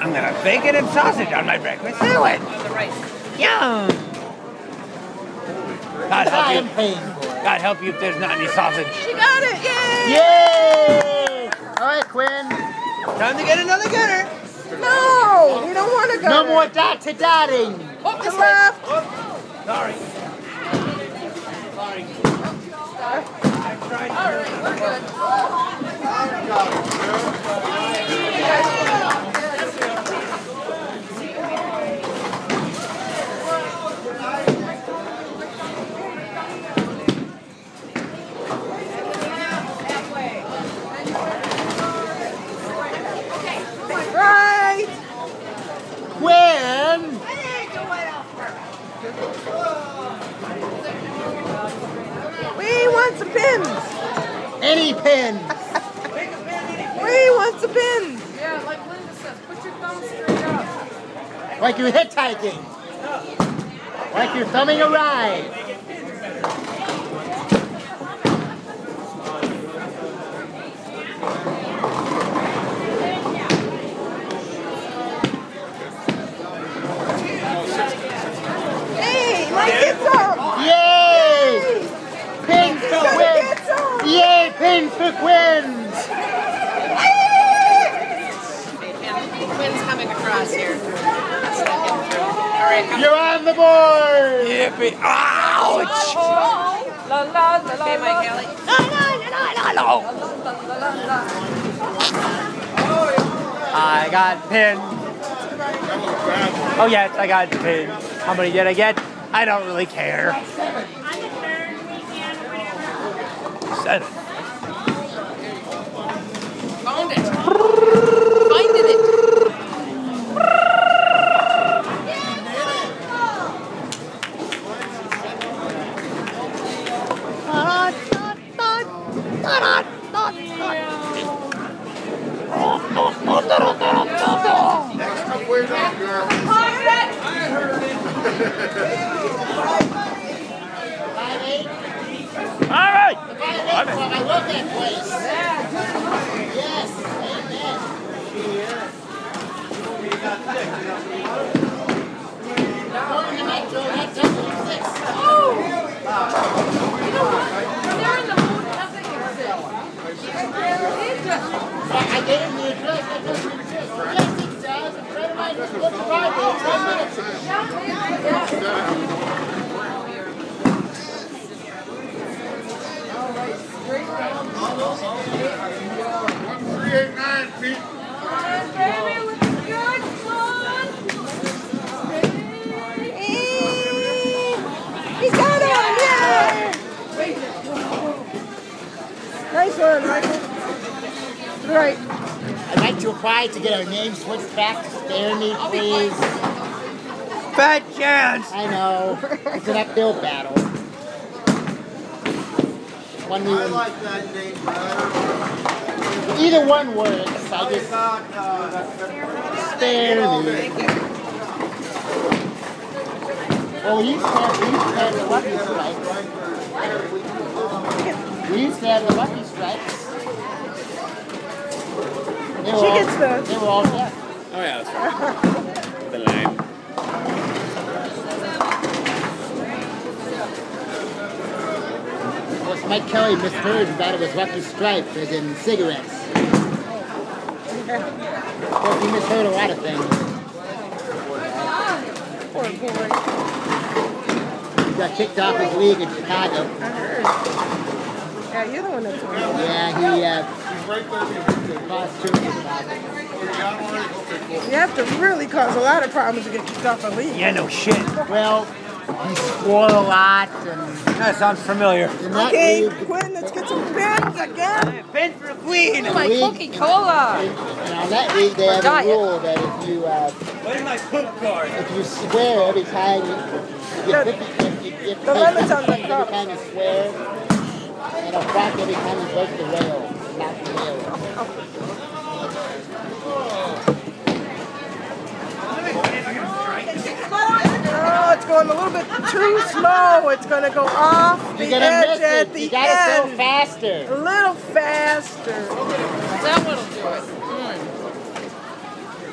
I'm gonna have bacon and sausage on my breakfast sandwich. The rice. Yum. God help I you. am paying for it. God help you if there's not any sausage. She got it! Yay! Yay! All right, Quinn. Time to get another gunner. No! We don't want to go. No more dot to dotting. Oh, to left. Sorry. Sorry. I tried. All right, we're good. Right. Quinn. We want some pins. Any pin. We want some pins. Yeah, like Linda says, put your thumb straight up. Like you're hitchhiking. Like you're thumbing a ride. Hey, Mike, get some. Yay! Pin for Gotta Quinn. get some. Yay, pin for Quins. Quinn's coming across here. All right, come You're on the board. Yippee. Ouch. La la la la. Okay, Mike Haley. I got pin. Oh yes, I got pin. How many did I get? I don't really care. Seven. I love that place. Yes. Amen. According to Metro, that doesn't oh! exist. They're in the mood doesn't exist. I gave him the address. That doesn't exist. Yes, it does. A friend of mine just looked by me 10 minutes ago. Nice one, Michael. Right. I'd like to apply to get our name switched back to Spare Me, please. Bad chance. I know. It's an uphill battle. One we I like that name better. either one works. Just we used to have the Lucky Strikes. We the Lucky were She gets the- They were all. Oh yeah, that's right. The lime. Mike Kelly misheard thought it was Lucky Stripes, as in cigarettes. Of course, he misheard a lot of things. Poor boy. He got kicked off his league in Chicago. I heard. Yeah, you're the one that's won. Yeah, he uh, he's right there. lost two in Chicago. Okay, I'm already, okay, cool. You have to really cause a lot of problems to get kicked off a league. Yeah, no shit. Well, he swore a lot, and That sounds familiar. in that Okay, league, Quinn, let's get some pins again. Pin for queen. My League. Coca-Cola. in, in that league, they have a rule that if you uh, Where's my poop card? if you swear every time you, you get The- 50, you, you get the paid limit's on the cents cup. every time you swear, and a crack every time you break the rail, not the rail. Oh, it's going a little too slow. It's going to go off the You're gonna edge miss at the You gotta end. go faster. A little faster. That one'll do it.